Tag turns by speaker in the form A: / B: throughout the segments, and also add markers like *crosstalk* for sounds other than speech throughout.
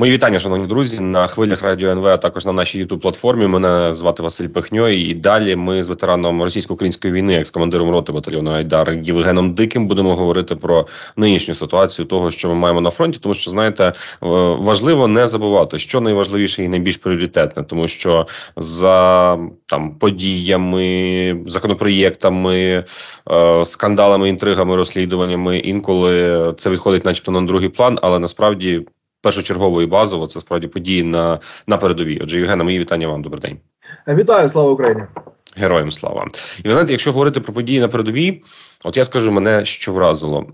A: Мої вітання, шановні друзі, на хвилях радіо НВ, а також на нашій youtube платформі. Мене звати Василь Пехньо. І далі ми з ветераном російсько-української війни, як з командиром роти батальйону Айдар Євгеном Диким, будемо говорити про нинішню ситуацію того, що ми маємо на фронті. Тому що знаєте, важливо не забувати, що найважливіше і найбільш пріоритетне, тому що за там подіями, законопроєктами, е, скандалами, інтригами, розслідуваннями інколи це відходить, начебто, на другий план, але насправді першочергово і базово це справді події на на передовій. Отже, Євгена, мої вітання вам. Добрий день.
B: Вітаю, слава Україні.
A: Героям слава. І ви знаєте, якщо говорити про події на передовій, от я скажу мене, що вразило.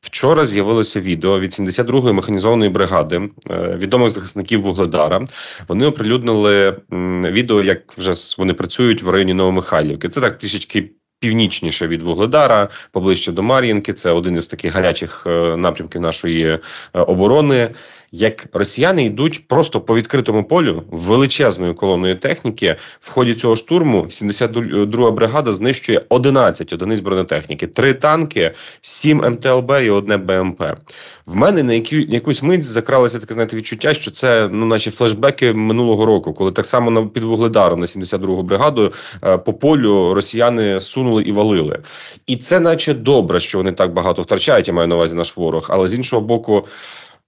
A: Вчора з'явилося відео від 72-ї механізованої бригади е, відомих захисників Вугледара. Вони оприлюднили відео, як вже вони працюють в районі Новомихайлівки. Це так трішечки північніше від Вугледара, поближче до Мар'їнки. Це один із таких гарячих е, напрямків нашої е, оборони як росіяни йдуть просто по відкритому полю величезною колоною техніки. В ході цього штурму 72-га бригада знищує 11 одиниць бронетехніки, три танки, 7 МТЛБ і одне БМП. В мене на які, якусь мить закралося таке знаєте, відчуття, що це ну наші флешбеки минулого року, коли так само на під Вугледаром на 72-гу бригаду е, по полю росіяни сунули і валили. І це, наче добре, що вони так багато втрачають. Я маю на увазі наш ворог, але з іншого боку.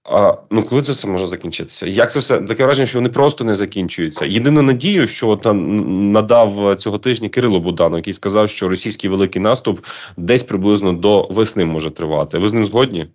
A: А, Ну, коли це все може закінчитися? Як це все таке враження, що вони просто не закінчуються? Єдину надію, що там надав цього тижня Кирило Будану, який сказав, що російський великий наступ десь приблизно до весни може тривати. Ви з ним згодні?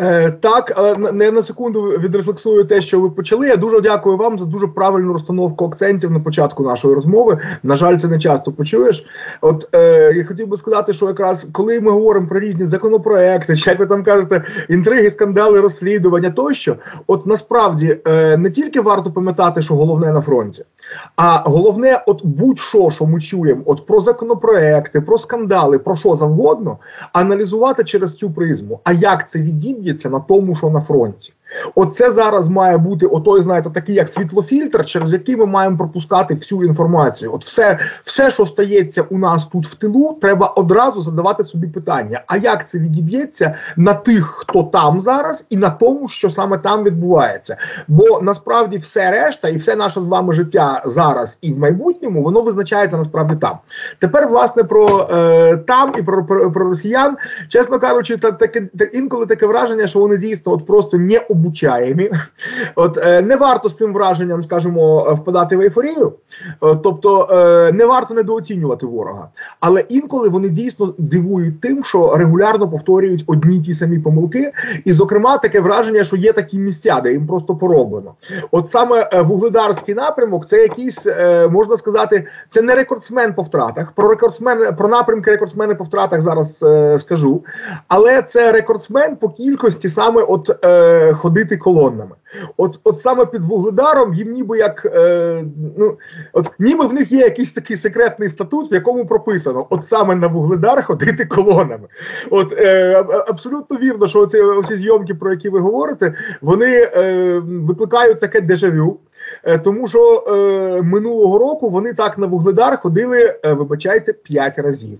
B: Е, Так, але не на секунду відрефлексую те, що ви почали. Я дуже дякую вам за дуже правильну розстановку акцентів на початку нашої розмови. На жаль, це не часто почуєш. От е, я хотів би сказати, що якраз коли ми говоримо про різні законопроекти, чи як ви там кажете, інтриги, скандали, розслідування тощо, от насправді е, не тільки варто пам'ятати, що головне на фронті. А головне, от будь-що, що ми чуємо, от про законопроекти, про скандали, про що завгодно, аналізувати через цю призму. А як це відіб'ється на тому, що на фронті? Оце зараз має бути отой, знаєте, такий як світлофільтр, через який ми маємо пропускати всю інформацію. От все, все, що стається у нас тут в тилу, треба одразу задавати собі питання: а як це відіб'ється на тих, хто там зараз, і на тому, що саме там відбувається? Бо насправді все решта, і все наше з вами життя зараз і в майбутньому, воно визначається насправді там. Тепер, власне, про е, там і про, про, про росіян, чесно кажучи, та таке та, інколи таке враження, що вони дійсно от просто не обучаємі. От е, не варто з цим враженням, скажімо, впадати в ейфорію, е, тобто е, не варто недооцінювати ворога. Але інколи вони дійсно дивують тим, що регулярно повторюють одні ті самі помилки, і, зокрема, таке враження, що є такі місця, де їм просто пороблено. От саме е, вугледарський напрямок, це якийсь е, можна сказати, це не рекордсмен по втратах. Про рекордсмен про напрямки рекордсмени по втратах зараз е, скажу, але це рекордсмен по кількості саме от е, ходити колоннами. От от саме під вугледаром їм ніби як е, ну от ніби в них є якийсь такий секретний статут, в якому прописано: от саме на вугледар ходити колонами. От е, абсолютно вірно, що оці, оці зйомки, про які ви говорите, вони е, викликають таке дежавю. Е, тому що е, минулого року вони так на вугледар ходили, е, вибачайте, п'ять разів.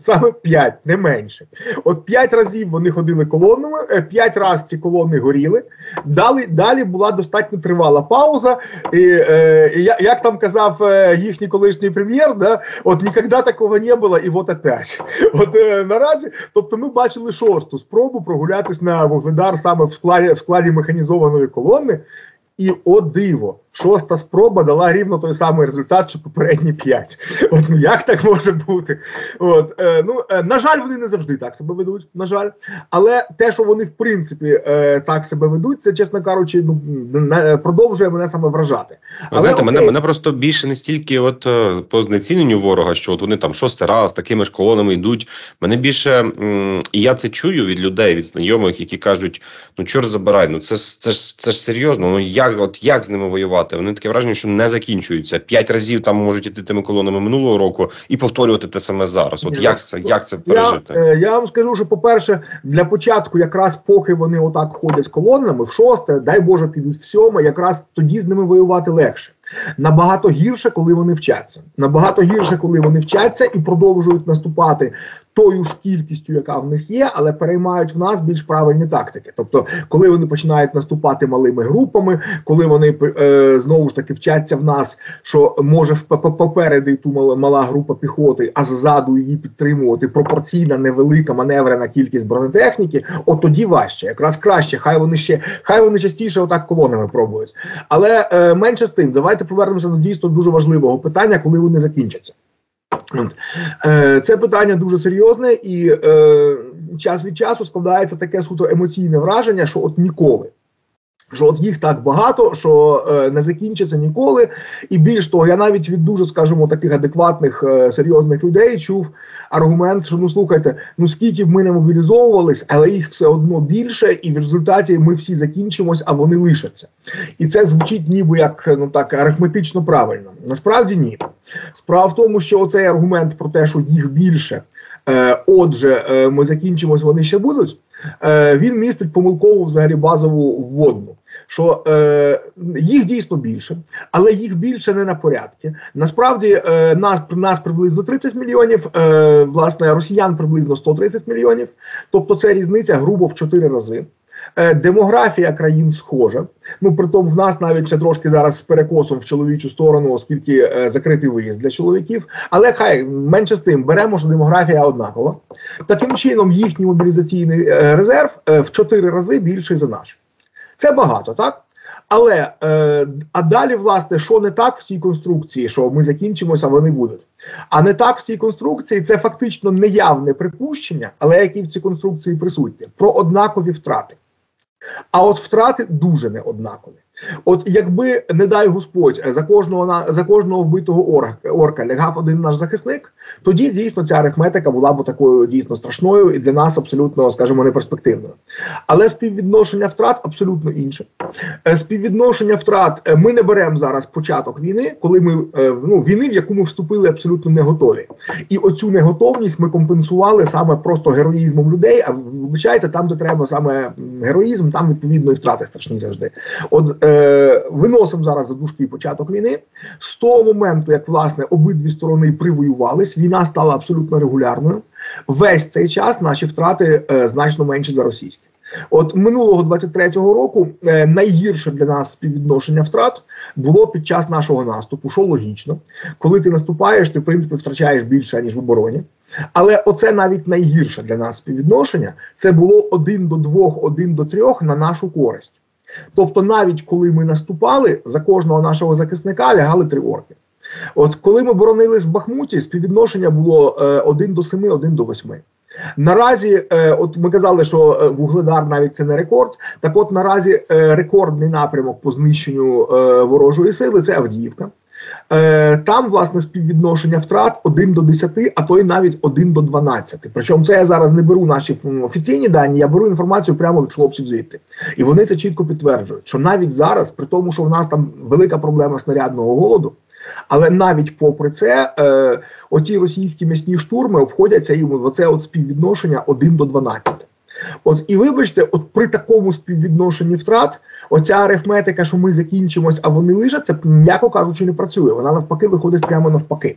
B: Саме 5, не менше. От 5 разів вони ходили колонами, 5 е, разів ці колони горіли. Далі далі була достатньо тривала пауза. І, е, Як там казав е, їхній колишній прем'єр, да, от ніколи такого не було, і от опять. От наразі, тобто ми бачили шосту спробу прогулятись на вугледар саме в складі в складі механізованої колони. І о диво, шоста спроба дала рівно той самий результат, що попередні п'ять. От ну як так може бути? От е, ну е, на жаль, вони не завжди так себе ведуть. На жаль, але те, що вони в принципі е, так себе ведуть, це чесно кажучи, ну не, продовжує мене саме вражати.
A: Але, знаєте, окей. мене мене просто більше не стільки, от е, по знеціненню ворога, що от вони там шостий раз такими ж колонами йдуть. Мене більше м, і я це чую від людей, від знайомих, які кажуть: ну чорт забирай, ну це це ж це ж серйозно. Ну як от як з ними воювати? Воювати. Вони таке враження, що не закінчуються. П'ять разів там можуть іти тими колонами минулого року і повторювати те саме зараз. От як це як це пережити?
B: Я, е, я вам скажу, що по-перше, для початку, якраз поки вони отак ходять колонами в шосте, дай Боже, підуть в сьоме, якраз тоді з ними воювати легше. Набагато гірше, коли вони вчаться. Набагато гірше, коли вони вчаться і продовжують наступати тою ж кількістю, яка в них є, але переймають в нас більш правильні тактики. Тобто, коли вони починають наступати малими групами, коли вони е, знову ж таки вчаться в нас, що може попереду ту мала, мала група піхоти, а ззаду її підтримувати пропорційна невелика маневрена кількість бронетехніки, от тоді важче, якраз краще. Хай вони ще хай вони частіше отак колонами пробують. Але е, менше з тим, давайте повернемося до дійсно дуже важливого питання, коли вони закінчаться. Е, це питання дуже серйозне, і е, час від часу складається таке суто емоційне враження, що от ніколи. Що от їх так багато, що е, не закінчиться ніколи. І більш того, я навіть від дуже, скажімо, таких адекватних е, серйозних людей чув аргумент, що ну слухайте, ну скільки б ми не мобілізовувались, але їх все одно більше, і в результаті ми всі закінчимось, а вони лишаться. І це звучить ніби як ну так арифметично правильно. Насправді ні. Справа в тому, що оцей аргумент про те, що їх більше, е, отже, е, ми закінчимось, вони ще будуть. Е, він містить помилкову взагалі базову вводну що е, їх дійсно більше, але їх більше не на порядки. Насправді е, нас нас приблизно 30 мільйонів, е, власне, росіян приблизно 130 мільйонів. Тобто це різниця грубо в 4 рази. Е, демографія країн схожа. Ну притом в нас навіть ще трошки зараз з перекосом в чоловічу сторону, оскільки е, закритий виїзд для чоловіків. Але хай менше з тим беремо, що демографія однакова. Таким чином, їхній мобілізаційний е, резерв е, в 4 рази більший за наш. Це багато, так? Але е, а далі, власне, що не так в цій конструкції, що ми закінчимося, вони будуть. А не так в цій конструкції це фактично неявне припущення, але які в цій конструкції присутні, про однакові втрати. А от втрати дуже неоднакові. От якби, не дай Господь, за кожного за кожного вбитого орка, орка лягав один наш захисник, тоді дійсно ця арифметика була б такою дійсно страшною і для нас абсолютно, скажімо, неперспективною. Але співвідношення втрат абсолютно інше. Е, співвідношення втрат е, ми не беремо зараз початок війни, коли ми е, ну війни, в яку ми вступили абсолютно не готові. І оцю неготовність ми компенсували саме просто героїзмом людей. А вибачайте, там, де треба саме героїзм, там відповідно і втрати страшні завжди. От е, виносимо зараз за дужки початок війни. З того моменту, як власне обидві сторони привоювались, війна стала абсолютно регулярною. Весь цей час наші втрати е, значно менші за російські. От минулого 23-го року е, найгірше для нас співвідношення втрат було під час нашого наступу, що логічно, коли ти наступаєш, ти в принципі втрачаєш більше ніж в обороні. Але оце навіть найгірше для нас співвідношення це було один до двох, один до трьох на нашу користь. Тобто, навіть коли ми наступали, за кожного нашого захисника лягали три орки. От коли ми боронились в Бахмуті, співвідношення було е, 1 до 7, 1 до 8. Наразі, е, от ми казали, що е, Вугледар навіть це не рекорд. Так, от наразі е, рекордний напрямок по знищенню е, ворожої сили це Авдіївка. Е, там, власне, співвідношення втрат 1 до 10, а то й навіть 1 до 12. Причому це я зараз не беру наші офіційні дані, я беру інформацію прямо від хлопців звідти. І вони це чітко підтверджують, що навіть зараз, при тому, що в нас там велика проблема снарядного голоду, але навіть попри це, е, оці російські м'ясні штурми обходяться їм оце от співвідношення 1 до 12. От і вибачте, от при такому співвідношенні втрат, оця арифметика, що ми закінчимось, а вони лишаться, м'яко кажучи, не працює. Вона навпаки виходить прямо навпаки.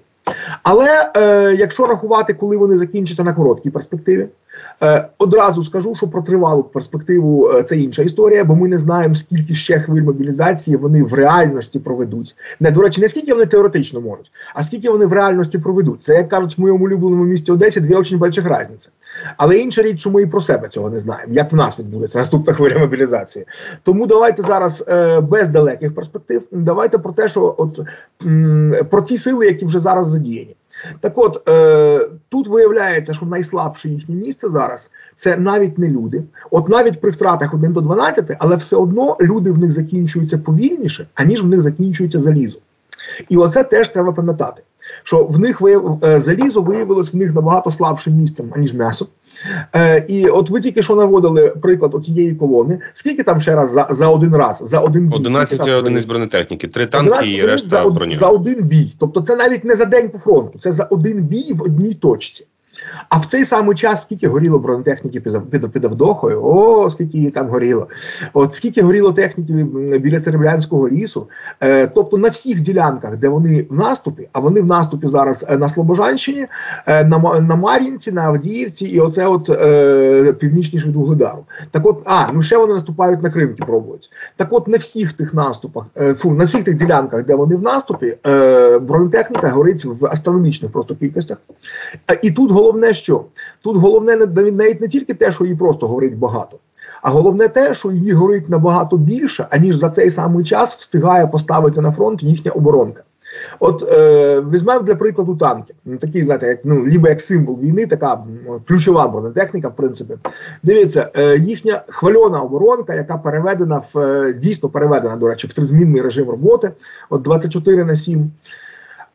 B: Але е, якщо рахувати, коли вони закінчаться на короткій перспективі, е, одразу скажу, що про тривалу перспективу е, це інша історія, бо ми не знаємо, скільки ще хвиль мобілізації вони в реальності проведуть. Не до речі, не скільки вони теоретично можуть, а скільки вони в реальності проведуть. Це як кажуть в моєму улюбленому місті Одесі дві дуже великих різниці. Але інша річ, що ми і про себе цього не знаємо, як в нас відбудеться наступна хвиля мобілізації. Тому давайте зараз е, без далеких перспектив. Давайте про те, що от м, про ті сили, які вже зараз задіяні. Так, от е, тут виявляється, що найслабше їхнє місце зараз це навіть не люди. От навіть при втратах 1 до 12, але все одно люди в них закінчуються повільніше, аніж в них закінчується залізо. І оце теж треба пам'ятати що в них вияв... Е, залізо виявилось в них набагато слабшим місцем, аніж м'ясо. Е, І от ви тільки що наводили приклад цієї колони. Скільки там ще раз за за один раз? За один
A: бій? 11 одиниць бронетехніки, три танки і решта
B: за,
A: броні.
B: за один бій. Тобто це навіть не за день по фронту, це за один бій в одній точці. А в цей самий час скільки горіло бронетехніки під, під, Авдохою, о, скільки її там горіло. От скільки горіло техніки біля Серебрянського лісу. Е, Тобто на всіх ділянках, де вони в наступі, а вони в наступі зараз е, на Слобожанщині, е, на на Мар'їнці, на Авдіївці, і оце от е, північніше від Угледару. Так от, а ну ще вони наступають на Кримки, пробують. Так, от на всіх тих наступах, е, фу, на всіх тих ділянках, де вони в наступі, е, бронетехніка горить в астрономічних просто кількостях. І тут головне, що тут головне навіть не тільки те, що її просто горить багато. А головне те, що її горить набагато більше, аніж за цей самий час встигає поставити на фронт їхня оборонка. От е, візьмемо для прикладу танки. Ну, Такий, знаєте, як ну, лібо як символ війни, така ключова бронетехніка, в принципі. Дивіться, е, їхня хвальона оборонка, яка переведена в е, дійсно переведена, до речі, в тризмінний режим роботи, от 24 на 7.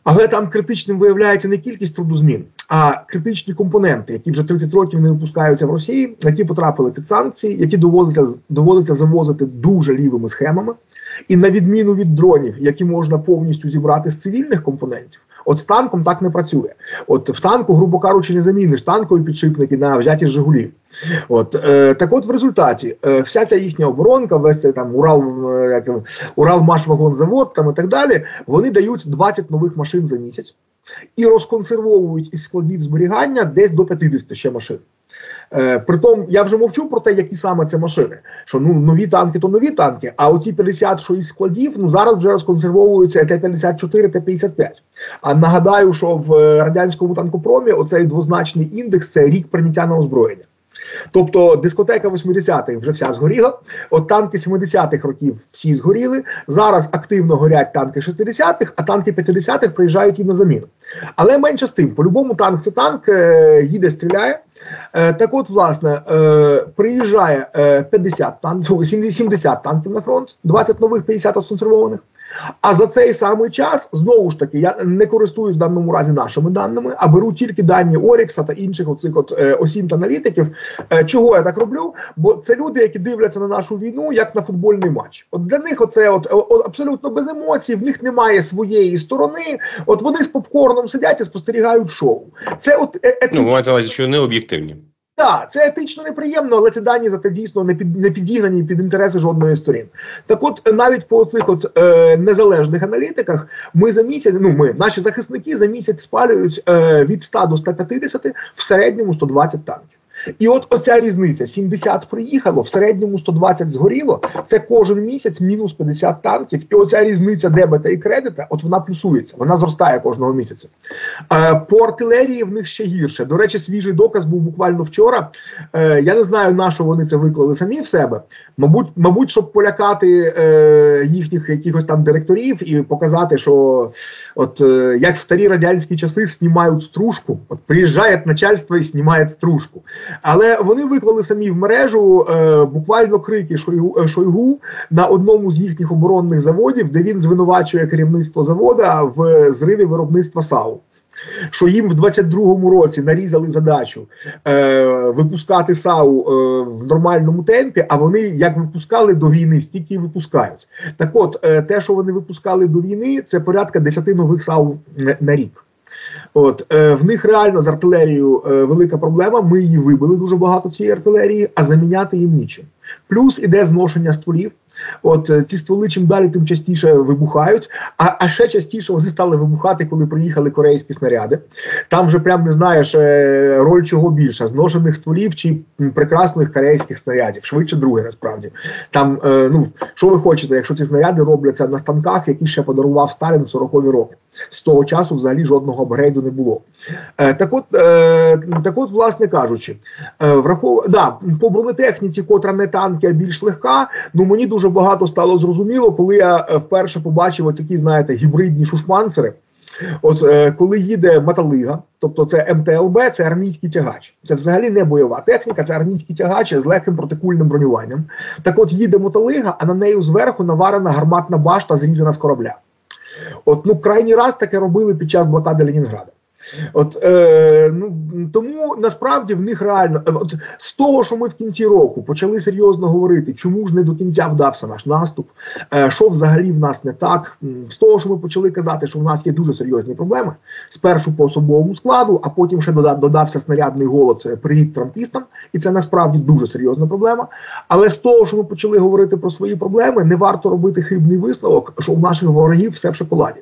B: Але там критичним виявляється не кількість трудозмін, а критичні компоненти, які вже 30 років не випускаються в Росії, які потрапили під санкції, які доводиться доводиться завозити дуже лівими схемами. І на відміну від дронів, які можна повністю зібрати з цивільних компонентів, от з танком так не працює. От в танку, грубо кажучи, не заміниш танкові підшипники на взяті Жигулі. От е, так, от в результаті е, вся ця їхня оборонка, весь цей там Урал, е, як, Уралмашвагонзавод там і так далі, вони дають 20 нових машин за місяць і розконсервовують із складів зберігання десь до 50 ще машин. Е, Притом я вже мовчу про те, які саме це машини. Що ну нові танки, то нові танки. А оті 50, що із складів, ну зараз вже розконсервовуються Т-54, Т-55. А нагадаю, що в е, радянському танкопромі оцей двозначний індекс це рік прийняття на озброєння. Тобто дискотека 80-х вже вся згоріла. От танки 70-х років всі згоріли. Зараз активно горять танки 60-х, а танки 50-х приїжджають їм на заміну. Але менше з тим, по-любому танк це танк, е, їде, стріляє. Е, так от, власне, е, приїжджає 50 танків, 70 танків на фронт, 20 нових 50 розконсервованих. А за цей самий час знову ж таки я не користуюсь в даному разі нашими даними, а беру тільки дані Орікса та інших оцих от е, осінт аналітиків. Е, чого я так роблю? Бо це люди, які дивляться на нашу війну як на футбольний матч. От для них оце от, от абсолютно без емоцій, в них немає своєї сторони. От вони з попкорном сидять і спостерігають шоу. Це от е,
A: е, ну, маєте увазі, що не об'єктивні.
B: Так, це етично неприємно, але ці дані зате дійсно не під не підігнані під інтереси жодної сторін. Так, от навіть по цих от е, незалежних аналітиках, ми за місяць, ну ми наші захисники за місяць спалюють е, від 100 до 150 в середньому 120 танків. І от оця різниця: 70 приїхало, в середньому 120 згоріло. Це кожен місяць мінус 50 танків. І оця різниця дебета і кредита, от вона плюсується, вона зростає кожного місяця. Е, По артилерії в них ще гірше. До речі, свіжий доказ був буквально вчора. Е, Я не знаю, на що вони це виклали самі в себе. Мабуть, мабуть, щоб полякати е, їхніх якихось там директорів і показати, що от як в старі радянські часи знімають стружку, от приїжджає начальство і знімає стружку. Але вони виклали самі в мережу е, буквально крики Шойгу, е, Шойгу на одному з їхніх оборонних заводів, де він звинувачує керівництво завода в зриві виробництва САУ. Що їм в 22-му році нарізали задачу е, випускати САУ е, в нормальному темпі, а вони як випускали до війни, стільки і випускають. Так от, е, те, що вони випускали до війни, це порядка 10 нових САУ на рік. От е, в них реально з артилерією е, велика проблема. Ми її вибили дуже багато цієї артилерії, а заміняти їм нічим. Плюс іде зношення стволів. От е, ці стволи чим далі, тим частіше вибухають. А а ще частіше вони стали вибухати, коли приїхали корейські снаряди. Там вже прям не знаєш е, роль чого більше зношених стволів чи прекрасних корейських снарядів. Швидше друге, насправді. Там, е, ну що ви хочете, якщо ці снаряди робляться на станках, які ще подарував Сталін 40-ві роки. З того часу взагалі жодного апгрейду не було. Так от, так от, власне кажучи, врахов... да, по бронетехніці, котра не танки, а більш легка, ну мені дуже багато стало зрозуміло, коли я е, вперше побачив такі, знаєте, гібридні шушманцери. От е, коли їде Маталига, тобто це МТЛБ, це армійський тягач. Це взагалі не бойова техніка, це армійський тягач з легким протикульним бронюванням. Так от їде Моталига, а на неї зверху наварена гарматна башта, зрізана з корабля. От ну крайній раз таке робили під час блокади Ленінграда. От е, ну тому насправді в них реально е, от з того, що ми в кінці року почали серйозно говорити, чому ж не до кінця вдався наш наступ, е, що взагалі в нас не так. З того, що ми почали казати, що в нас є дуже серйозні проблеми, спершу по особовому складу, а потім ще додав, додався снарядний голод. Це привіт трампістам, і це насправді дуже серйозна проблема. Але з того, що ми почали говорити про свої проблеми, не варто робити хибний висновок, що у наших ворогів все в шоколаді.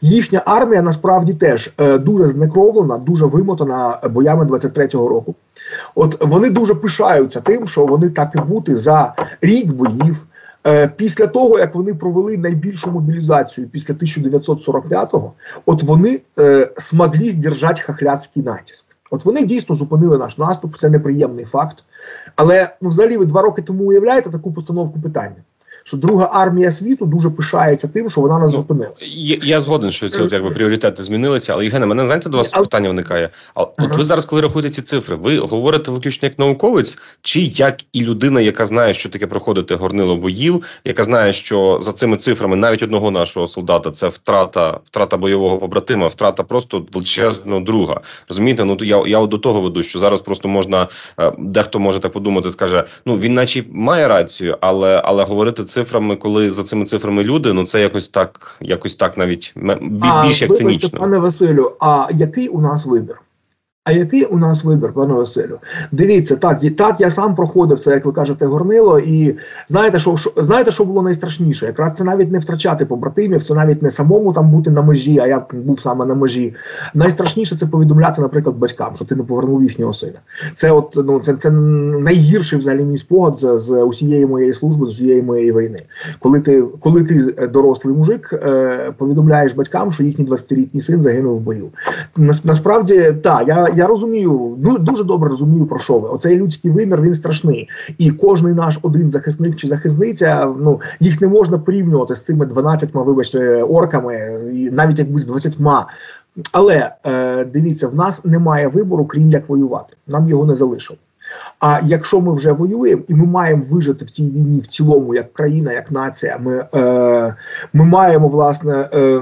B: Їхня армія насправді теж е, дуже знекровлена, дуже вимотана боями 23-го року. От вони дуже пишаються тим, що вони так і бути за рік боїв. Е, після того, як вони провели найбільшу мобілізацію після 1945-го, от вони е, смогли здержати хахляцький натиск. От вони дійсно зупинили наш наступ, це неприємний факт. Але ну, взагалі ви два роки тому уявляєте таку постановку питання що друга армія світу дуже пишається тим, що вона нас ну, зупинила.
A: Я, я згоден, що це от якби пріоритети змінилися. Але Євгене, мене знаєте, до вас а... питання виникає. А ага. от ви зараз, коли рахуєте ці цифри, ви говорите виключно як науковець, чи як і людина, яка знає, що таке проходити горнило боїв, яка знає, що за цими цифрами навіть одного нашого солдата це втрата, втрата бойового побратима, втрата просто величезного друга. Розумієте? Ну то я я до того веду, що зараз просто можна е, дехто може так подумати, скаже: ну він, наче має рацію, але але говорити це цифрами, коли за цими цифрами люди, ну це якось так, якось так навіть більш як цинічно.
B: Пане Василю, а який у нас вибір? А який у нас вибір, пане Василю? Дивіться, так так я сам проходив це, як ви кажете, горнило. І знаєте, що що знаєте, що було найстрашніше? Якраз це навіть не втрачати побратимів, це навіть не самому там бути на межі, а я був саме на межі. Найстрашніше це повідомляти, наприклад, батькам, що ти не повернув їхнього сина. Це от ну це це найгірший взагалі мій спогад з, з усієї моєї служби, з усієї моєї війни. Коли ти коли ти е, дорослий мужик, е, повідомляєш батькам, що їхній 20-літній син загинув в бою. Насправді так, я я розумію, дуже добре розумію про що ви. Оцей людський вимір він страшний. І кожний наш один захисник чи захисниця, ну їх не можна порівнювати з цими 12, вибачте, орками, навіть якби з 20. Але е, дивіться, в нас немає вибору, крім як воювати. Нам його не залишили. А якщо ми вже воюємо і ми маємо вижити в цій війні в цілому, як країна, як нація, ми е, ми маємо власне. Е,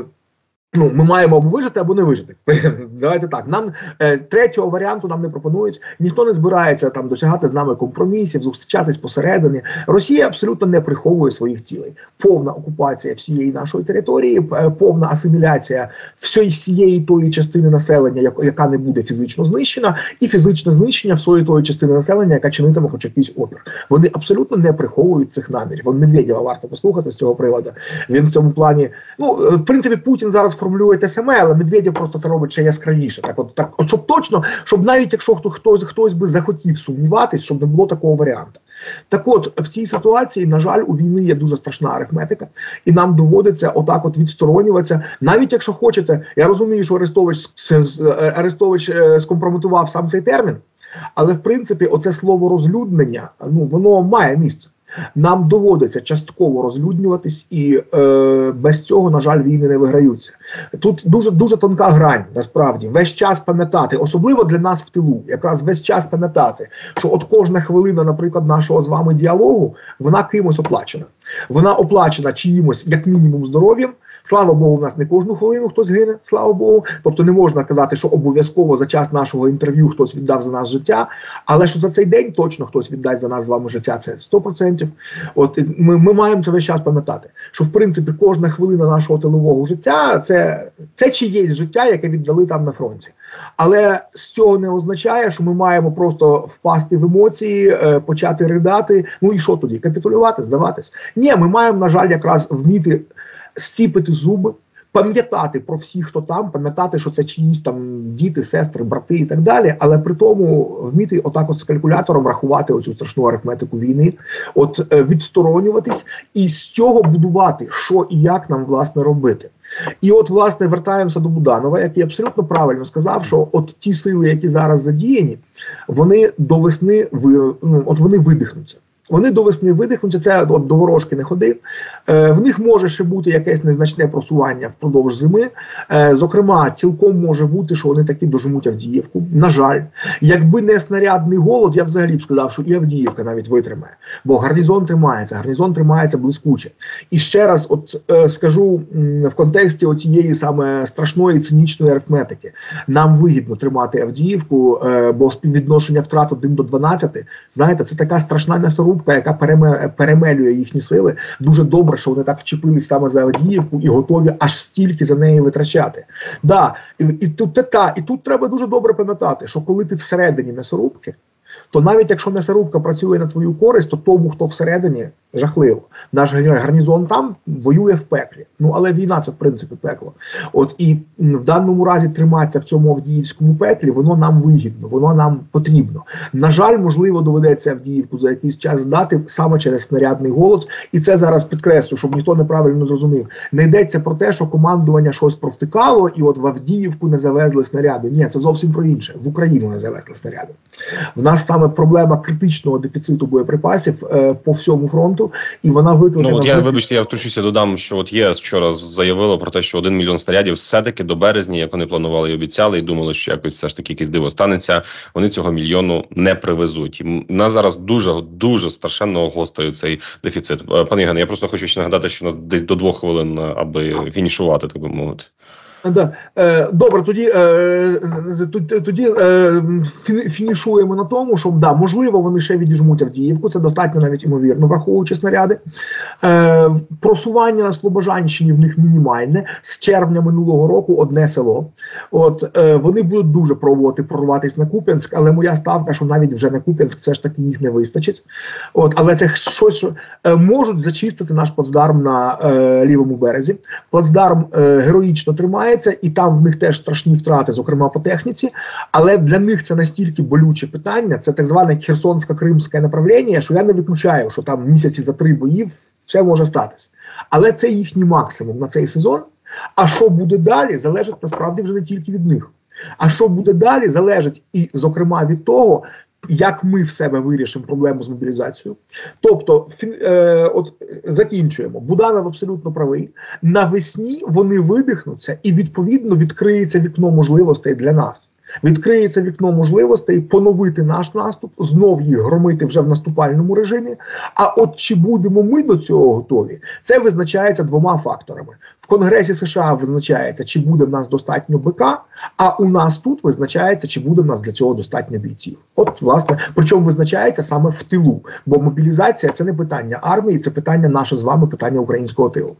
B: Ну, ми маємо або вижити, або не вижити. *laughs* Давайте так. Нам е, третього варіанту нам не пропонують. Ніхто не збирається там досягати з нами компромісів, зустрічатись посередині. Росія абсолютно не приховує своїх цілей. Повна окупація всієї нашої території, е, повна асиміляція всієї всієї тої частини населення, яка не буде фізично знищена, і фізичне знищення всієї тої частини населення, яка чинитиме хоч якийсь опір. Вони абсолютно не приховують цих намірів. Вон Медведєва варто послухати з цього приводу. Він в цьому плані, ну е, в принципі, Путін зараз формулює те саме, але Медведєв просто це робить ще яскравіше. Так, от так, от, щоб точно, щоб навіть якщо хто хтось хтось би захотів сумніватись, щоб не було такого варіанту. Так от в цій ситуації, на жаль, у війни є дуже страшна арифметика, і нам доводиться отак от відсторонюватися. Навіть якщо хочете, я розумію, що Арестович Арестович е, скомпрометував сам цей термін, але в принципі, оце слово розлюднення ну воно має місце. Нам доводиться частково розлюднюватись, і е, без цього, на жаль, війни не виграються. Тут дуже дуже тонка грань, насправді весь час пам'ятати, особливо для нас в тилу, якраз весь час пам'ятати, що от кожна хвилина, наприклад, нашого з вами діалогу, вона кимось оплачена. Вона оплачена чиїмось, як мінімум, здоров'ям. Слава Богу, в нас не кожну хвилину хтось гине, слава Богу. Тобто не можна казати, що обов'язково за час нашого інтерв'ю хтось віддав за нас життя, але що за цей день точно хтось віддасть за нас з вами життя, це 100%. От ми ми маємо це весь час пам'ятати, що в принципі кожна хвилина нашого тилового життя це це чиєсь життя, яке віддали там на фронті. Але з цього не означає, що ми маємо просто впасти в емоції, е, почати ридати. Ну і що тоді? Капітулювати, здаватись? Ні, ми маємо, на жаль, якраз вміти зціпити зуби, пам'ятати про всіх, хто там, пам'ятати, що це чиїсь там діти, сестри, брати і так далі, але при тому вміти отак, от з калькулятором рахувати оцю страшну арифметику війни, от е, відсторонюватись і з цього будувати, що і як нам власне робити. І от, власне, вертаємося до Буданова, який абсолютно правильно сказав, що от ті сили, які зараз задіяні, вони до весни ви, ну, от вони видихнуться. Вони до весни видихнуться, це от, до ворожки не ходив. Е, В них може ще бути якесь незначне просування впродовж зими. Е, Зокрема, цілком може бути, що вони таки дожмуть Авдіївку. На жаль, якби не снарядний голод, я взагалі б сказав, що і Авдіївка навіть витримає, бо гарнізон тримається, гарнізон тримається блискуче. І ще раз, от е, скажу в контексті оцієї саме страшної цинічної арифметики, нам вигідно тримати Авдіївку, е, бо співвідношення втрат 1 до 12, знаєте, це така страшна м'ясорубка, яка переме, перемелює їхні сили. Дуже добре, що вони так вчепились саме за Авдіївку і готові аж стільки за неї витрачати. Да, і, і тут та, і тут треба дуже добре пам'ятати, що коли ти всередині м'ясорубки, то навіть якщо м'ясорубка працює на твою користь, то тому, хто всередині, жахливо. Наш гарнізон там воює в пеклі. Ну але війна це в принципі пекло. От і в даному разі триматися в цьому Авдіївському пеклі, воно нам вигідно, воно нам потрібно. На жаль, можливо, доведеться Авдіївку за якийсь час здати саме через снарядний голод. І це зараз підкреслю, щоб ніхто неправильно зрозумів. Не йдеться про те, що командування щось провтикало, і от в Авдіївку не завезли снаряди. Ні, це зовсім про інше. В Україну не завезли снаряди. В нас саме проблема критичного дефіциту боєприпасів е, по всьому фронту, і вона викликана...
A: Ну, от я вибачте, я втручуся, додам, що от ЄС вчора заявило про те, що один мільйон снарядів все-таки до березня, як вони планували і обіцяли, і думали, що якось все ж таки якесь диво станеться. Вони цього мільйону не привезуть. І нас зараз дуже дуже страшенно огостує цей дефіцит. Е, Пане Євгене, я просто хочу ще нагадати, що у нас десь до двох хвилин, е, аби фінішувати, так би мовити.
B: Да. Е, Добре, тоді е, тоді е, фінішуємо на тому, що да, можливо, вони ще відіжмуть Авдіївку, це достатньо навіть імовірно, враховуючи снаряди. Просування на Слобожанщині в них мінімальне. З червня минулого року одне село. От Вони будуть дуже пробувати прорватися на Куп'янськ, але моя ставка, що навіть вже на Куп'янськ все ж таки їх не вистачить. От, Але це щось що можуть зачистити наш плацдарм на лівому березі. Плацдарм героїчно тримає і там в них теж страшні втрати, зокрема по техніці. Але для них це настільки болюче питання, це так зване Херсонсько-Кримське направлення, що я не виключаю, що там місяці за три боїв все може статися. Але це їхній максимум на цей сезон. А що буде далі, залежить насправді вже не тільки від них. А що буде далі, залежить і, зокрема, від того, як ми в себе вирішимо проблему з мобілізацією. Тобто, е, от закінчуємо. Буданов абсолютно правий. Навесні вони видихнуться, і відповідно відкриється вікно можливостей для нас. Відкриється вікно можливостей поновити наш наступ, знов їх громити вже в наступальному режимі. А от чи будемо ми до цього готові, це визначається двома факторами. В Конгресі США визначається, чи буде в нас достатньо БК, а у нас тут визначається, чи буде в нас для цього достатньо бійців. От, власне, причому визначається саме в тилу, бо мобілізація це не питання армії, це питання наше з вами, питання українського тилу.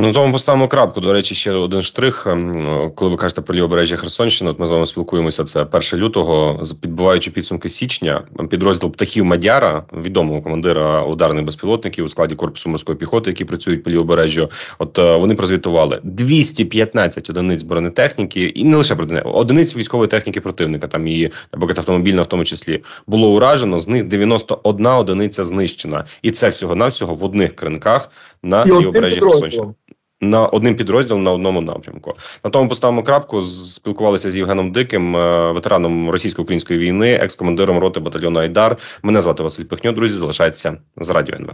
A: Ну, тому поставимо крапку. До речі, ще один штрих. Ем, коли ви кажете про лівобережжя Херсонщини, от ми з вами спілкуємося. Це 1 лютого, підбиваючи підсумки січня, підрозділ птахів Мадяра, відомого командира ударних безпілотників у складі корпусу морської піхоти, які працюють по лівобережжю. От е, вони прозвітували 215 одиниць бронетехніки, і не лише одиниць військової техніки противника. Там і наприклад, автомобільна, в тому числі було уражено. З них 91 одиниця знищена, і це всього навсього в одних кринках на лівобережжі Херсонщини на одним підрозділом на одному напрямку. На тому поставимо крапку. Спілкувалися з Євгеном Диким, е, ветераном російсько-української війни, екс-командиром роти батальйону Айдар. Мене звати Василь Пихньо. Друзі, залишайтеся з радіо НВ.